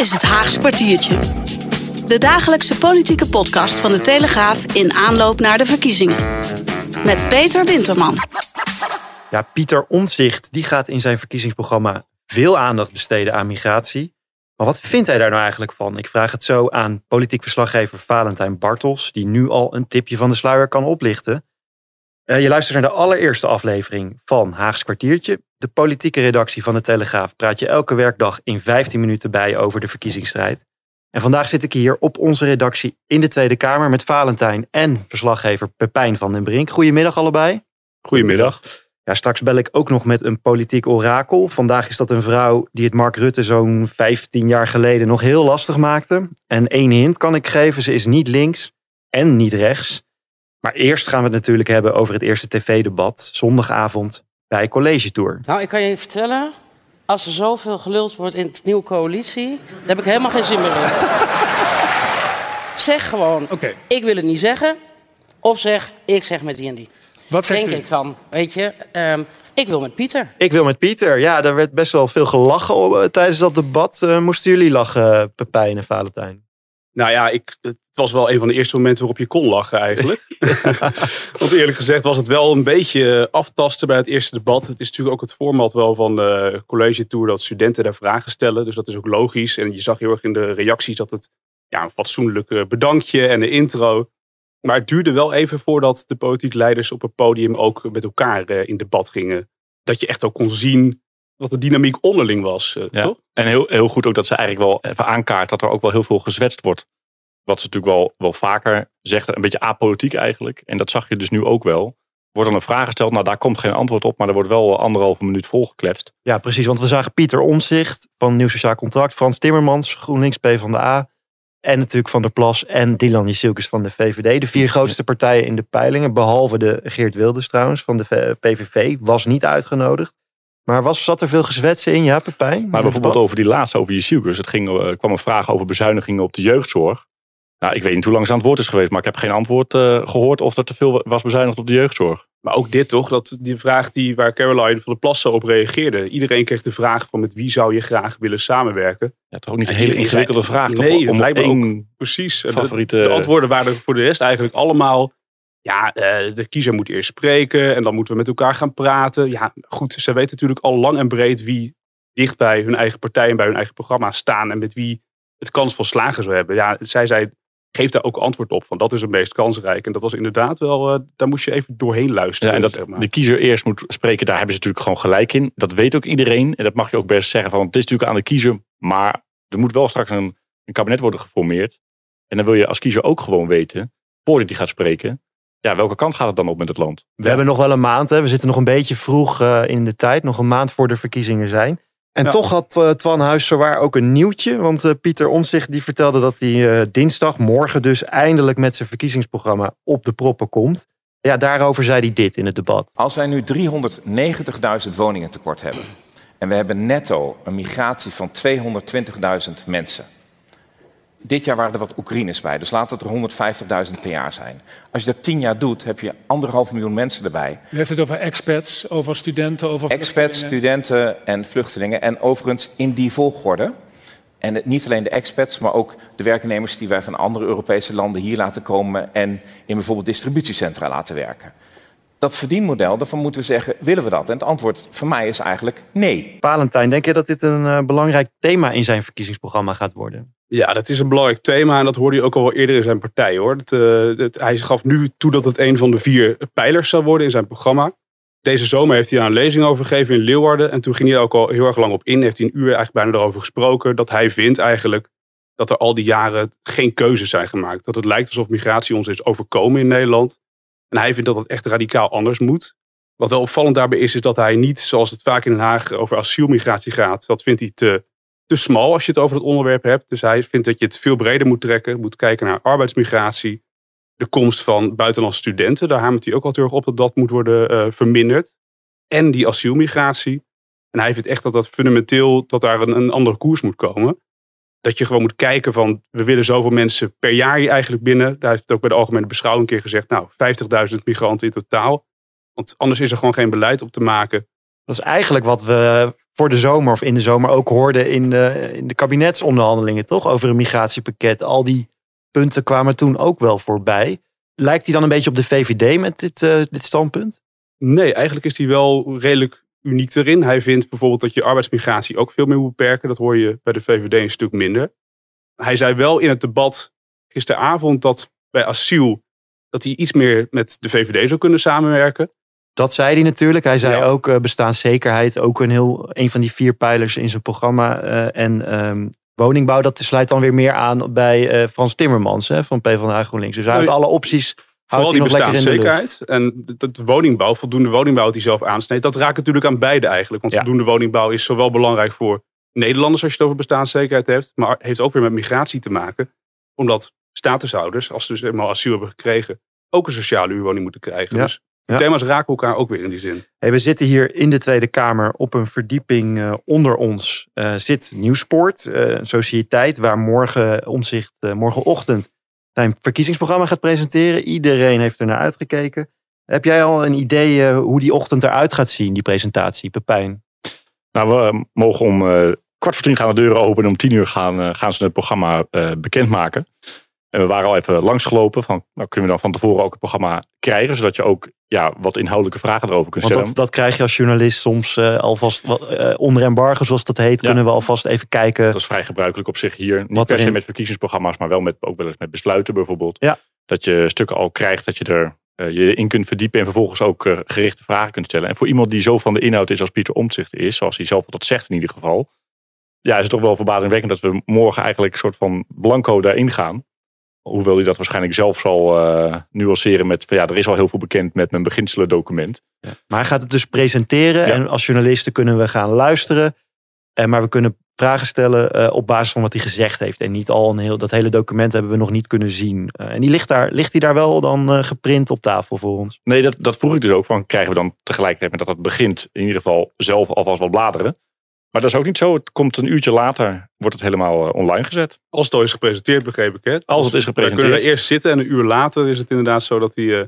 is het Haags kwartiertje. De dagelijkse politieke podcast van de Telegraaf in aanloop naar de verkiezingen. Met Peter Winterman. Ja, Pieter Omtzigt die gaat in zijn verkiezingsprogramma veel aandacht besteden aan migratie. Maar wat vindt hij daar nou eigenlijk van? Ik vraag het zo aan politiek verslaggever Valentijn Bartels, die nu al een tipje van de sluier kan oplichten. Uh, je luistert naar de allereerste aflevering van Haags kwartiertje. De politieke redactie van de Telegraaf praat je elke werkdag in 15 minuten bij over de verkiezingsstrijd. En vandaag zit ik hier op onze redactie in de Tweede Kamer met Valentijn en verslaggever Pepijn van den Brink. Goedemiddag allebei. Goedemiddag. Ja, straks bel ik ook nog met een politiek orakel. Vandaag is dat een vrouw die het Mark Rutte zo'n 15 jaar geleden nog heel lastig maakte. En één hint kan ik geven, ze is niet links en niet rechts. Maar eerst gaan we het natuurlijk hebben over het eerste tv-debat zondagavond bij College Tour. Nou, ik kan je vertellen, als er zoveel geluld wordt in de nieuwe coalitie, dan heb ik helemaal geen zin meer in. zeg gewoon, Oké. ik wil het niet zeggen. Of zeg, ik zeg met die en die. Wat zegt Denk u? ik dan, weet je. ehm, ik wil met Pieter. Ik wil met Pieter. Ja, daar werd best wel veel gelachen op, eh, tijdens dat debat. Eh, moesten jullie lachen, Pepijn en Valentijn? Nou ja, ik, het was wel een van de eerste momenten waarop je kon lachen eigenlijk. Want eerlijk gezegd was het wel een beetje aftasten bij het eerste debat. Het is natuurlijk ook het format wel van de college tour dat studenten daar vragen stellen. Dus dat is ook logisch. En je zag heel erg in de reacties dat het ja, een fatsoenlijk eh, bedankje en een intro. Maar het duurde wel even voordat de politiek leiders op het podium ook met elkaar eh, in debat gingen. Dat je echt ook kon zien wat de dynamiek onderling was, eh, Ja. toch? En heel, heel goed ook dat ze eigenlijk wel even aankaart dat er ook wel heel veel gezwetst wordt. Wat ze natuurlijk wel, wel vaker zegt, een beetje apolitiek eigenlijk. En dat zag je dus nu ook wel. Wordt dan een vraag gesteld, nou daar komt geen antwoord op, maar er wordt wel anderhalve minuut volgekletst. Ja, precies. Want we zagen Pieter Omzicht van Nieuw Sociaal Contract, Frans Timmermans, GroenLinks PvdA. En natuurlijk Van der Plas en Dylan Jezielkes van de VVD. De vier grootste partijen in de peilingen. Behalve de Geert Wilders trouwens van de PVV. Was niet uitgenodigd. Maar was, zat er veel gezwetsen in? Ja, Pepijn? Maar bijvoorbeeld over die laatste, over je zielkes. Het ging, eh, kwam een vraag over bezuinigingen op de jeugdzorg. Nou, ik weet niet hoe lang ze aan het woord is geweest, maar ik heb geen antwoord eh, gehoord of er te veel was bezuinigd op de jeugdzorg. Maar ook dit toch, dat die vraag die, waar Caroline van der Plas zo op reageerde. Iedereen kreeg de vraag van met wie zou je graag willen samenwerken. Ja, toch ook niet een hele ingewikkelde vraag. toch? Nee, dat om lijkt me één Precies. De- favoriete... De, antwoorden waren voor de rest eigenlijk allemaal... Ja, eh, de kiezer moet eerst spreken en dan moeten we met elkaar gaan praten. Ja, goed, ze weten natuurlijk al lang en breed wie dicht bij hun eigen partij en bij hun eigen programma staan. En met wie het kans van slagen zou hebben. Ja, zij zei, geef daar ook antwoord op. Want dat is het meest kansrijk. En dat was inderdaad wel, eh, daar moest je even doorheen luisteren. Ja, en dat zeg maar. de kiezer eerst moet spreken, daar hebben ze natuurlijk gewoon gelijk in. Dat weet ook iedereen. En dat mag je ook best zeggen. Van, het is natuurlijk aan de kiezer, maar er moet wel straks een, een kabinet worden geformeerd. En dan wil je als kiezer ook gewoon weten, voordat hij gaat spreken, ja, welke kant gaat het dan op met het land? We hebben nog wel een maand. Hè. We zitten nog een beetje vroeg eh, in de tijd. Nog een maand voor de verkiezingen zijn. En Ja. toch had eh, Twan Huis zowaar ook een nieuwtje. Want eh, Pieter Omtzigt die vertelde dat hij eh, dinsdag, morgen dus, eindelijk met zijn verkiezingsprogramma op de proppen komt. Ja, daarover zei hij dit in het debat. Als wij nu 390.000 woningen tekort hebben en we hebben netto een migratie van 220.000 mensen. Dit jaar waren er wat Oekraïners bij, dus laat het er 150.000 per jaar zijn. Als je dat tien jaar doet, heb je anderhalf miljoen mensen erbij. U heeft het over expats, over studenten, over Expats, vluchtelingen. studenten en vluchtelingen. En overigens in die volgorde. En het- niet alleen de expats, maar ook de werknemers die wij van andere Europese landen hier laten komen en in bijvoorbeeld distributiecentra laten werken. Dat verdienmodel, daarvan moeten we zeggen, willen we dat? En het antwoord voor mij is eigenlijk nee. Valentijn, denk je dat dit een eh, belangrijk thema in zijn verkiezingsprogramma gaat worden? Ja, dat is een belangrijk thema en dat hoorde je ook al wel eerder in zijn partij hoor. Eh, het- hij gaf nu toe dat het een van de vier pijlers zou worden in zijn programma. Deze zomer heeft hij daar een lezing over gegeven in Leeuwarden. En toen ging hij er ook al heel erg lang op in. Heeft hij een uur eigenlijk bijna erover gesproken. Dat hij vindt eigenlijk dat er al die jaren geen keuzes zijn gemaakt. Dat het lijkt alsof migratie ons is overkomen in Nederland. En hij vindt dat het echt radicaal anders moet. Wat wel opvallend daarbij is, is dat hij niet, zoals het vaak in Den Haag over asielmigratie gaat, dat vindt hij te, te smal als je het over het onderwerp hebt. Dus hij vindt dat je het veel breder moet trekken. Moet kijken naar arbeidsmigratie, de komst van buitenlandse studenten. Daar hamert hij ook al erg op dat dat moet worden eh, verminderd. En die asielmigratie. En hij vindt echt dat dat fundamenteel, dat daar een, een andere koers moet komen. Dat je gewoon moet kijken van, we willen zoveel mensen per jaar hier eigenlijk binnen. Daar heeft het ook bij de algemene beschouwing een keer gezegd, nou, 50.000 migranten in totaal. Want anders is er gewoon geen beleid op te maken. Dat is eigenlijk wat we voor de zomer of in de zomer ook hoorden in de, in de kabinetsonderhandelingen, toch? Over een migratiepakket. Al die punten kwamen toen ook wel voorbij. Lijkt hij dan een beetje op de VVD met dit, uh, dit standpunt? Nee, eigenlijk is hij wel redelijk uniek erin. Hij vindt bijvoorbeeld dat je arbeidsmigratie ook veel meer moet beperken. Dat hoor je bij de VVD een stuk minder. Hij zei wel in het debat gisteravond dat bij asiel dat hij iets meer met de VVD zou kunnen samenwerken. Dat zei hij natuurlijk. Hij zei ook uh, bestaanszekerheid, ook een, heel, een van die vier pijlers in zijn programma. Uh, en um, woningbouw, dat sluit dan weer meer aan bij uh, Frans Timmermans hè, van PvdA GroenLinks. Dus hij heeft alle opties Vooral die bestaanszekerheid en de, woningbouw, voldoende woningbouw die zelf aansneedt. Dat raakt natuurlijk aan beide eigenlijk. Want ja. voldoende woningbouw is zowel belangrijk voor Nederlanders als je het over bestaanszekerheid hebt. Maar heeft ook weer met migratie te maken. Omdat statushouders, als ze dus eenmaal asiel hebben gekregen, ook een sociale huurwoning moeten krijgen. Ja. Dus de thema's raken elkaar ook weer in die zin. Hey, we zitten hier in de Tweede Kamer op een verdieping uh, onder ons. Uh, zit Nieuwsport, uh, een sociëteit waar morgen, omzicht, morgenochtend zijn verkiezingsprogramma gaat presenteren. Iedereen heeft er naar uitgekeken. Heb jij al een idee hoe die ochtend eruit gaat zien, die presentatie, Pepijn? Nou, we mogen om kwart voor tien gaan de deuren open en om tien uur gaan, gaan ze het programma bekendmaken. En we waren al even langsgelopen van, nou kunnen we dan van tevoren ook het programma krijgen, zodat je ook ja, wat inhoudelijke vragen erover kunt stellen. Dat, dat krijg je als journalist soms uh, alvast uh, onder embargo, zoals dat heet, ja. kunnen we alvast even kijken. Dat is vrij gebruikelijk op zich hier. Niet per se met verkiezingsprogramma's, maar wel met, ook wel eens met besluiten bijvoorbeeld. Ja. Dat je stukken al krijgt, dat je er uh, je in kunt verdiepen en vervolgens ook gerichte vragen kunt stellen. En voor iemand die zo van de inhoud is als Pieter Omtzigt is, zoals hij zelf dat zegt in ieder geval, ja, is het toch wel verbazingwekkend dat we morgen eigenlijk een soort van blanco daarin gaan. Hoewel hij dat waarschijnlijk zelf zal uh, nuanceren met, ja, er is al heel veel bekend met mijn beginselen document. Ja. Maar hij gaat het dus presenteren ja. en als journalisten kunnen we gaan luisteren. En, maar we kunnen vragen stellen uh, op basis van wat hij gezegd heeft. En niet al een heel, dat hele document hebben we nog niet kunnen zien. Uh, en die ligt, daar, ligt hij daar wel dan geprint op tafel voor ons? Nee, dat, dat vroeg ik dus ook. Van, krijgen we dan tegelijkertijd met dat het begint in ieder geval zelf alvast wat bladeren? Maar dat is ook niet zo. Het komt een uurtje later, wordt het helemaal uh, online gezet. Als het al is gepresenteerd, begreep ik. Hè? Als het is gepresenteerd. Dan kunnen we eerst zitten en een uur later is het inderdaad zo dat hij... Uh,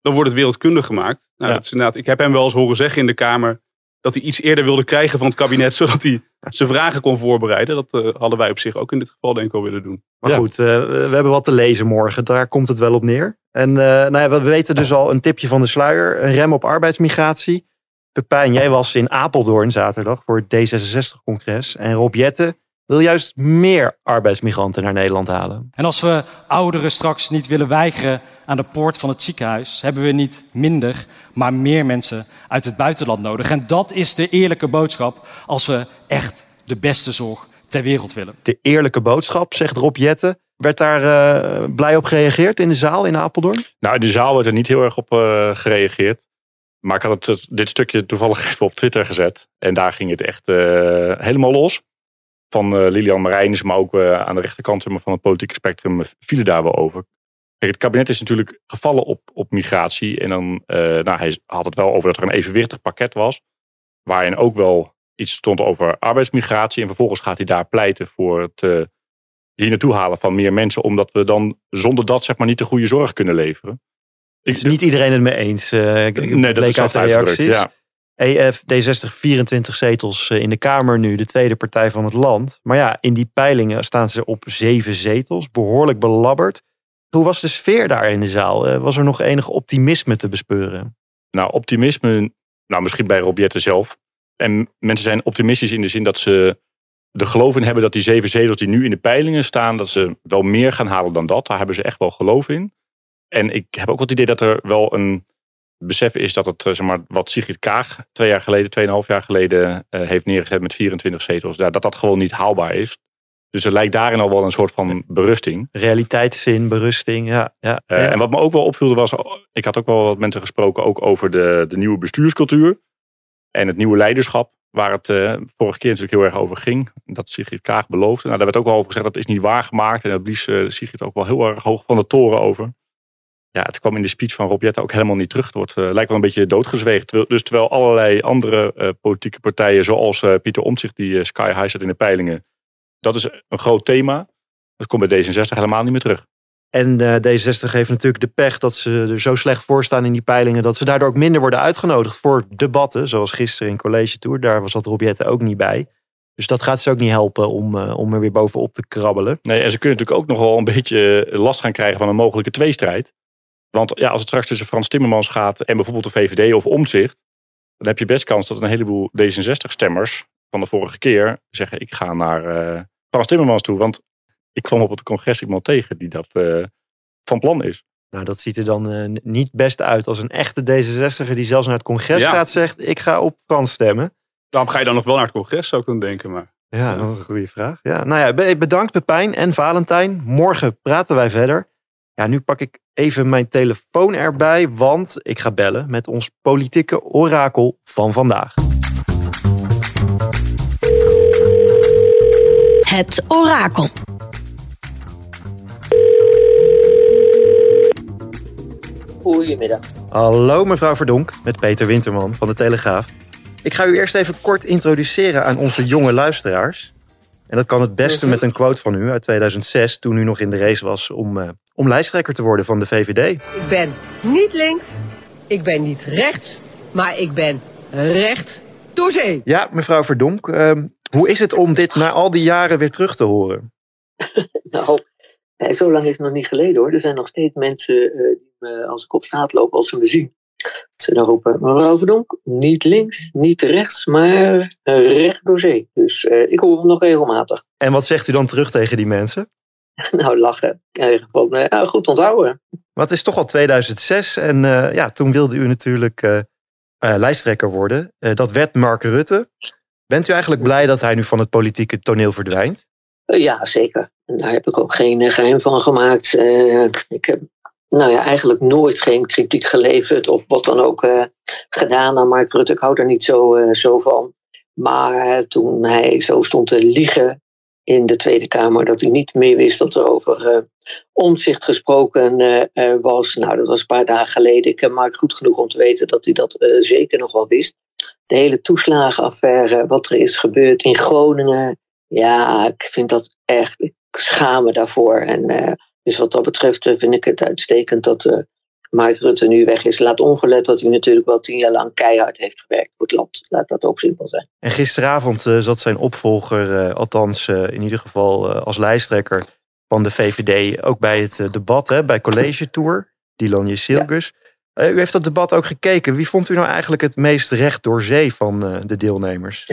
dan wordt het wereldkundig gemaakt. Nou, ja. dat is inderdaad, ik heb hem wel eens horen zeggen in de Kamer... dat hij iets eerder wilde krijgen van het kabinet... zodat hij zijn vragen kon voorbereiden. Dat uh, hadden wij op zich ook in dit geval denk ik wel willen doen. Maar ja. goed, we hebben wat te lezen morgen. Daar komt het wel op neer. En nou ja, we weten dus al een tipje van de sluier. Een rem op arbeidsmigratie. Pepijn, jij was in Apeldoorn zaterdag voor het D66-congres. En Rob Jette wil juist meer arbeidsmigranten naar Nederland halen. En als we ouderen straks niet willen weigeren aan de poort van het ziekenhuis, hebben we niet minder, maar meer mensen uit het buitenland nodig. En dat is de eerlijke boodschap als we echt de beste zorg ter wereld willen. De eerlijke boodschap, zegt Rob Jette. Werd daar uh, blij op gereageerd in de zaal in Apeldoorn? Nou, in de zaal werd er niet heel erg op uh, gereageerd. Maar ik had het, dit stukje toevallig even op Twitter gezet. En daar ging het echt uh, helemaal los. Van uh, Lilian Marijnis, maar ook uh, aan de rechterkant van het politieke spectrum vielen daar wel over. Het kabinet is natuurlijk gevallen op, op migratie. En dan, nou, hij had het wel over dat er een evenwichtig pakket was. Waarin ook wel iets stond over arbeidsmigratie. En vervolgens gaat hij daar pleiten voor het hier naartoe halen van meer mensen. Omdat we dan zonder dat zeg maar niet de goede zorg kunnen leveren. Is niet iedereen het mee eens. Uh, nee, dat is uit de reacties. Ja. EF D60 24 zetels in de Kamer nu, de tweede partij van het land. Maar ja, in die peilingen staan ze op zeven zetels, behoorlijk belabberd. Hoe was de sfeer daar in de zaal? Was er nog enig optimisme te bespeuren? Nou, optimisme, nou misschien bij Robjette zelf. En mensen zijn optimistisch in de zin dat ze er geloof in hebben dat die zeven zetels die nu in de peilingen staan, dat ze wel meer gaan halen dan dat. Daar hebben ze echt wel geloof in. En ik heb ook het idee dat er wel een besef is dat het, zeg maar, wat Sigrid Kaag twee jaar geleden, tweeënhalf jaar geleden uh, heeft neergezet met 24 zetels, dat dat gewoon niet haalbaar is. Dus er lijkt daarin al wel een soort van berusting. Realiteitszin, berusting, ja. ja, uh, ja. En wat me ook wel opviel was, ik had ook wel wat mensen gesproken ook over de, de nieuwe bestuurscultuur en het nieuwe leiderschap. Waar het uh, vorige keer natuurlijk heel erg over ging. Dat Sigrid Kaag beloofde. Nou, daar werd ook al over gezegd dat is niet waargemaakt. En daar blies Sigrid ook wel heel erg hoog van de toren over ja, het kwam in de speech van Rob Jette ook helemaal niet terug. Het wordt, uh, lijkt wel een beetje doodgezweegd. Dus terwijl allerlei andere uh, politieke partijen, zoals uh, Pieter Omtzigt, die sky high zet in de peilingen, dat is een groot thema. Dat komt bij D66 helemaal niet meer terug. En uh, D66 heeft natuurlijk de pech dat ze er zo slecht voor staan in die peilingen. dat ze daardoor ook minder worden uitgenodigd voor debatten. Zoals gisteren in College Tour. Daar was dat Robjette ook niet bij. Dus dat gaat ze ook niet helpen om, uh, om er weer bovenop te krabbelen. Nee, en ze kunnen natuurlijk ook nog wel een beetje last gaan krijgen van een mogelijke tweestrijd. Want ja, als het straks tussen Frans Timmermans gaat en bijvoorbeeld de VVD of Omzicht. dan heb je best kans dat een heleboel D66-stemmers van de vorige keer zeggen: ik ga naar uh, Frans Timmermans toe. Want ik kwam op het congres iemand tegen die dat uh, van plan is. Nou, dat ziet er dan uh, niet best uit als een echte D66er die zelfs naar het congres Ja. gaat zegt: ik ga op Frans stemmen. Waarom ga je dan nog wel naar het congres, zou ik dan denken. Maar Ja, nog een goede vraag. Ja, nou ja, be- bedankt Pepijn en Valentijn. Morgen praten wij verder. Ja, nu pak ik even mijn telefoon erbij, want ik ga bellen met ons politieke orakel van vandaag. Het orakel. Goedemiddag. Hallo mevrouw Verdonk, met Peter Winterman van de Telegraaf. Ik ga u eerst even kort introduceren aan onze jonge luisteraars. En dat kan het beste met een quote van u uit 2006, toen u nog in de race was om, eh, om lijsttrekker te worden van de VVD. Ik ben niet links, ik ben niet rechts, maar ik ben recht door zee. Ja, mevrouw Verdonk, ehm, hoe is het om dit na al die jaren weer terug te horen? Nou, eh, zo lang is het nog niet geleden hoor. Er zijn nog steeds mensen eh, die me, als ik op straat loop, als ze me zien. Ze dan roepen, mevrouw Verdonk, niet links, niet rechts, maar recht door zee. Dus eh, ik hoor hem nog regelmatig. En wat zegt u dan terug tegen die mensen? nou, lachen. Eh, van, eh, nou, goed onthouden. Want het is toch al 2006 en eh, ja, toen wilde u natuurlijk eh, eh, lijsttrekker worden. Eh, dat werd Mark Rutte. Bent u eigenlijk blij dat hij nu van het politieke toneel verdwijnt? Eh, Ja, zeker. En daar heb ik ook geen eh, geheim van gemaakt. Eh, ik heb nou ja, eigenlijk nooit geen kritiek geleverd of wat dan ook eh, gedaan aan Mark Rutte. Ik hou er niet zo, eh, zo van. Maar toen hij zo stond te liegen in de Tweede Kamer, dat hij niet meer wist dat er over eh omzicht gesproken eh, eh, was. Nou, dat was een paar dagen geleden. Ik heb Mark goed genoeg om te weten dat hij dat eh, zeker nog wel wist. De hele toeslagenaffaire, wat er is gebeurd in Groningen. Ja, ik vind dat echt, ik schaam me daarvoor. En eh, dus wat dat betreft eh, vind ik het uitstekend dat eh Mark Rutte nu weg is. Laat ongelet dat hij natuurlijk wel tien jaar lang keihard heeft gewerkt voor het land. Laat dat ook simpel zijn. En gisteravond eh, zat zijn opvolger, althans in ieder geval als lijsttrekker van de VVD, ook bij het debat, hè, bij College Tour, Dylan Jesilgus. Eh, u heeft dat debat ook gekeken. Wie vond u nou eigenlijk het meest recht door zee van de deelnemers?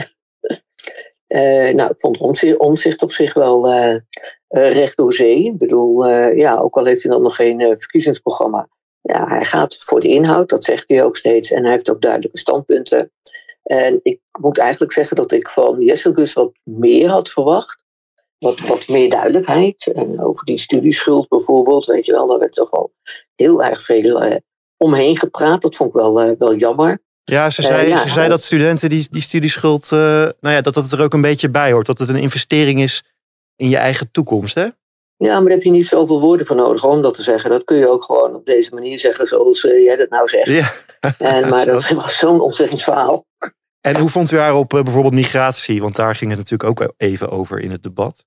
Eh, nou, ik vond omzicht, op zich wel eh, eh, recht door zee. Ik bedoel, ja, ook al heeft hij dan nog geen verkiezingsprogramma. Ja, hij gaat voor de inhoud, dat zegt hij ook steeds. En hij heeft ook duidelijke standpunten. En ik moet eigenlijk zeggen dat ik van Jesselgus wat meer had verwacht. Wat, wat meer duidelijkheid. En over die studieschuld bijvoorbeeld, weet je wel, daar werd toch wel heel erg veel omheen gepraat. Dat vond ik wel, wel jammer. Ja, ze Eh, zei, ze zei dat studenten die, die studieschuld, eh, nou ja, dat dat er ook een beetje bij hoort. Dat het een investering is in je eigen toekomst, hè? Ja, maar daar heb je niet zoveel woorden voor nodig om dat te zeggen. Dat kun je ook gewoon op deze manier zeggen zoals eh, jij dat nou zegt. Ja. En, maar dat was zo'n ontzettend verhaal. En hoe vond u haar op eh, bijvoorbeeld migratie? Want daar ging het natuurlijk ook even over in het debat.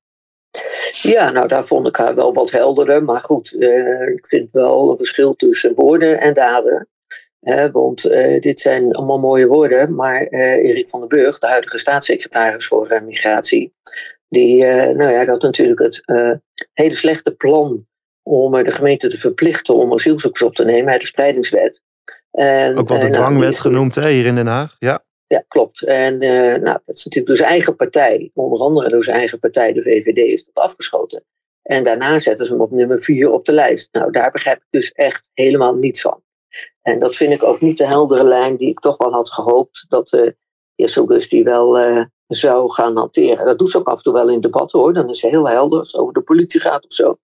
Ja, nou daar vond ik haar wel wat helderder. Maar goed, eh, ik vind wel een verschil tussen woorden en daden. Eh, want eh, dit zijn allemaal mooie woorden. Maar eh, Erik van den Burg, de huidige staatssecretaris voor eh, migratie. Die eh, nou ja, dat natuurlijk het hele slechte plan om de gemeente te verplichten om asielzoekers op te nemen uit de spreidingswet. En, Ook wel de nou, dwangwet genoemd, hè, hier in Den Haag. Ja. Ja, klopt. En nou, dat is natuurlijk door zijn eigen partij, onder andere door zijn eigen partij, de VVD, is dat afgeschoten. En daarna zetten ze hem op nummer vier op de lijst. Nou, daar begrijp ik dus echt helemaal niets van. En dat vind ik ook niet de heldere lijn die ik toch wel had gehoopt dat uh, Jesselgus die wel uh, zou gaan hanteren. Dat doet ze ook af en toe wel in debatten hoor. Dan is ze heel helder als het over de politie gaat of zo.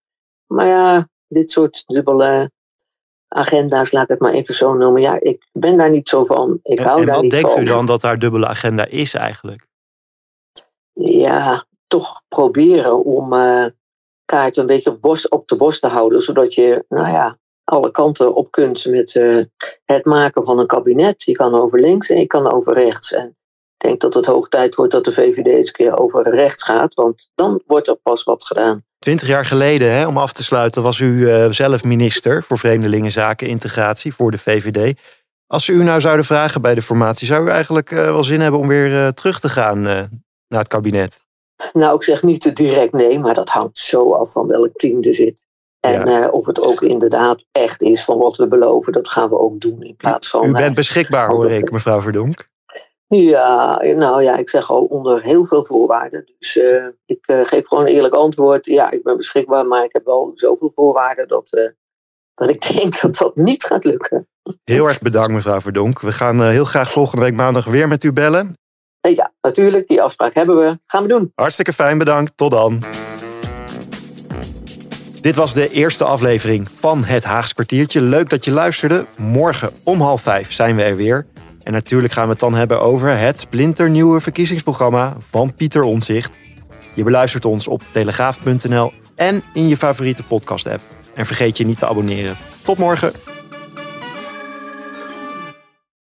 Maar ja, dit soort dubbele agenda's, laat ik het maar even zo noemen. Ja, ik ben daar niet zo van. Ik en, hou en daar wat niet denkt van. u dan dat haar dubbele agenda is eigenlijk? Ja, toch proberen om uh, kaart een beetje op, borst, op de borst te houden. Zodat je, nou ja, alle kanten op kunt met uh, het maken van een kabinet. Je kan over links en je kan over rechts. En ik denk dat het hoog tijd wordt dat de VVD eens een keer over rechts gaat. Want dan wordt er pas wat gedaan Twintig jaar geleden, hè, om af te sluiten, was u uh, zelf minister voor Vreemdelingenzaken Integratie voor de VVD. Als ze u nou zouden vragen bij de formatie, zou u eigenlijk uh, wel zin hebben om weer terug te gaan naar het kabinet? Nou, ik zeg niet direct nee, maar dat hangt zo af van welk team er zit. En ja. of het ook inderdaad echt is van wat we beloven, dat gaan we ook doen in plaats van. U bent beschikbaar, hoor ik, mevrouw Verdonk. Ja, nou ja, ik zeg al onder heel veel voorwaarden. Dus uh, ik uh, geef gewoon een eerlijk antwoord. Ja, ik ben beschikbaar, maar ik heb wel zoveel voorwaarden dat, dat ik denk dat dat niet gaat lukken. Heel erg bedankt, mevrouw Verdonk. We gaan heel graag volgende week maandag weer met u bellen. Ja, natuurlijk. Die afspraak hebben we. Gaan we doen. Hartstikke fijn, bedankt. Tot dan. Dit was de eerste aflevering van het Haags kwartiertje. Leuk dat je luisterde. Morgen om half vijf zijn we er weer. En natuurlijk gaan we het dan hebben over het splinternieuwe verkiezingsprogramma van Pieter Onzicht. Je beluistert ons op telegraaf.nl en in je favoriete podcast-app. En vergeet je niet te abonneren. Tot morgen.